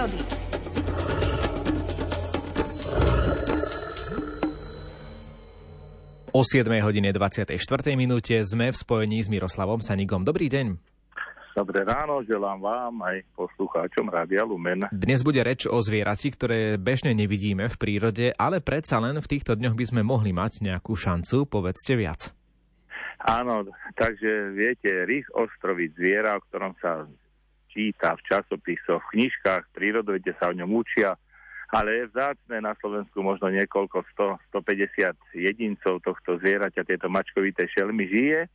prírody. O 7 hodine 24. minúte sme v spojení s Miroslavom Sanigom. Dobrý deň. Dobré ráno, želám vám aj poslucháčom Rádia Lumen. Dnes bude reč o zvierati, ktoré bežne nevidíme v prírode, ale predsa len v týchto dňoch by sme mohli mať nejakú šancu, povedzte viac. Áno, takže viete, rých ostrovic zviera, o ktorom sa číta v časopisoch, v knižkách, prírodovede sa o ňom učia, ale je vzácne na Slovensku možno niekoľko 100, 150 jedincov tohto zvieraťa, tieto mačkovité šelmy žije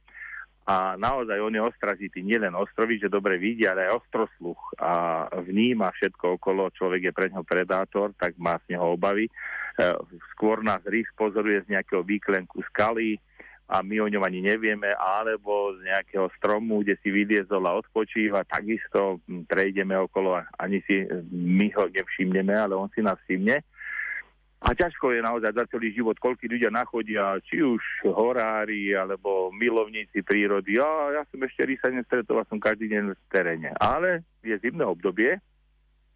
a naozaj on je ostražitý, nielen ostrový, že dobre vidí, ale aj ostrosluch a vníma všetko okolo, človek je pre neho predátor, tak má z neho obavy. E, skôr nás rých pozoruje z nejakého výklenku skaly, a my o ňom ani nevieme, alebo z nejakého stromu, kde si vyliezol a odpočíva, takisto prejdeme okolo a ani si my ho nevšimneme, ale on si nás všimne. A ťažko je naozaj za celý život, koľko ľudia nachodia, či už horári, alebo milovníci prírody. Ja, ja som ešte rysa nestretol, som každý deň v teréne. Ale je zimné obdobie,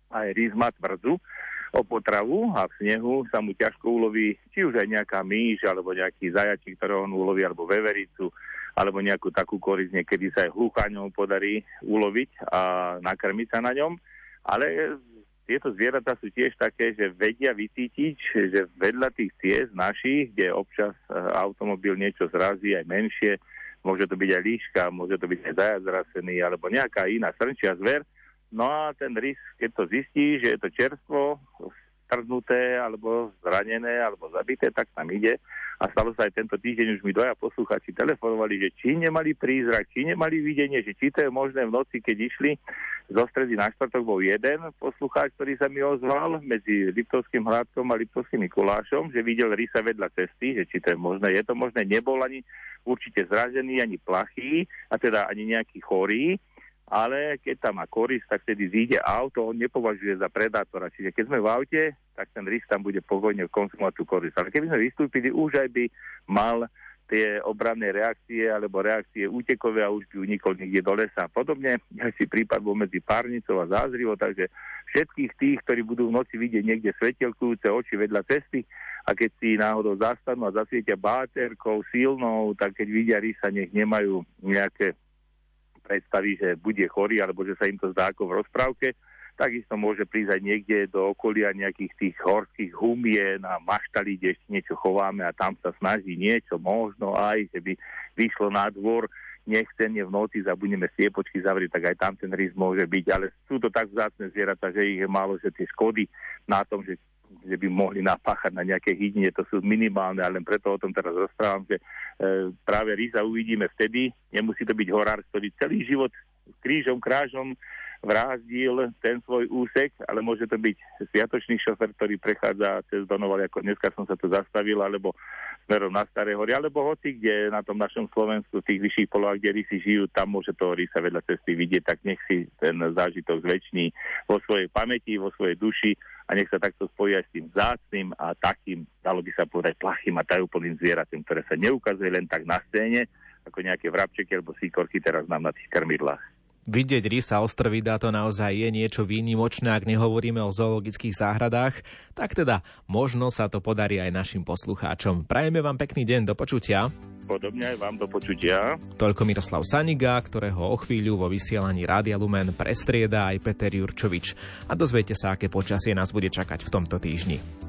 aj rys má tvrdzu, o potravu a v snehu sa mu ťažko uloví či už aj nejaká myš alebo nejaký zajačík, ktorého on uloví, alebo vevericu, alebo nejakú takú korisť, niekedy sa aj hlucháňom podarí uloviť a nakrmiť sa na ňom. Ale tieto zvieratá sú tiež také, že vedia vycítiť, že vedľa tých ciest našich, kde občas e, automobil niečo zrazí, aj menšie, môže to byť aj líška, môže to byť aj zajac zrasený, alebo nejaká iná srnčia zver, No a ten rys, keď to zistí, že je to čerstvo, strnuté, alebo zranené, alebo zabité, tak tam ide. A stalo sa aj tento týždeň, už mi dvaja posluchači telefonovali, že či nemali prízrak, či nemali videnie, že či to je možné v noci, keď išli zo stredy na štvrtok bol jeden poslucháč, ktorý sa mi ozval medzi Liptovským hradkom a Liptovským Mikulášom, že videl rysa vedľa cesty, že či to je možné. Je to možné, nebol ani určite zražený, ani plachý, a teda ani nejaký chorý, ale keď tam má korist, tak vtedy zíde auto, on nepovažuje za predátora. Čiže keď sme v aute, tak ten rys tam bude pokojne konzumovať tú korist. Ale keby sme vystúpili, už aj by mal tie obranné reakcie alebo reakcie útekové a už by unikol niekde do lesa. Podobne aj si prípad bol medzi Párnicou a Zázrivo, takže všetkých tých, ktorí budú v noci vidieť niekde svetelkujúce oči vedľa cesty a keď si náhodou zastanú a zasvietia báterkou silnou, tak keď vidia rysa, nech nemajú nejaké predstaví, že bude chorý alebo že sa im to zdá ako v rozprávke, takisto môže prísť aj niekde do okolia nejakých tých horských humien a maštali, kde ešte niečo chováme a tam sa snaží niečo, možno aj, že by vyšlo na dvor, nechcenie v noci, zabudneme stiepočky zavrieť, tak aj tam ten rys môže byť, ale sú to tak vzácne zvieratá, že ich je málo, že tie škody na tom, že že by mohli napáchať na nejaké hydine, to sú minimálne, ale len preto o tom teraz rozprávam, že e, práve Ríza uvidíme vtedy, nemusí to byť horár, ktorý celý život krížom, krážom vrázdil ten svoj úsek, ale môže to byť sviatočný šofer, ktorý prechádza cez Donoval, ako dneska som sa tu zastavil, alebo smerom na Staré hory, alebo hoci, kde na tom našom Slovensku, v tých vyšších polohách, kde rysi žijú, tam môže toho rysa vedľa cesty vidieť, tak nech si ten zážitok zväčší vo svojej pamäti, vo svojej duši a nech sa takto spojí s tým zácným a takým, dalo by sa povedať, plachým a tajúplným zvieratým, ktoré sa neukazuje len tak na scéne, ako nejaké vrabčeky alebo síkorky teraz nám na tých krmidlách. Vidieť rysa ostrovida to naozaj je niečo výnimočné, ak nehovoríme o zoologických záhradách, tak teda možno sa to podarí aj našim poslucháčom. Prajeme vám pekný deň, do počutia podobne aj vám do počutia. Toľko Miroslav Saniga, ktorého o chvíľu vo vysielaní Rádia Lumen prestrieda aj Peter Jurčovič. A dozviete sa, aké počasie nás bude čakať v tomto týždni.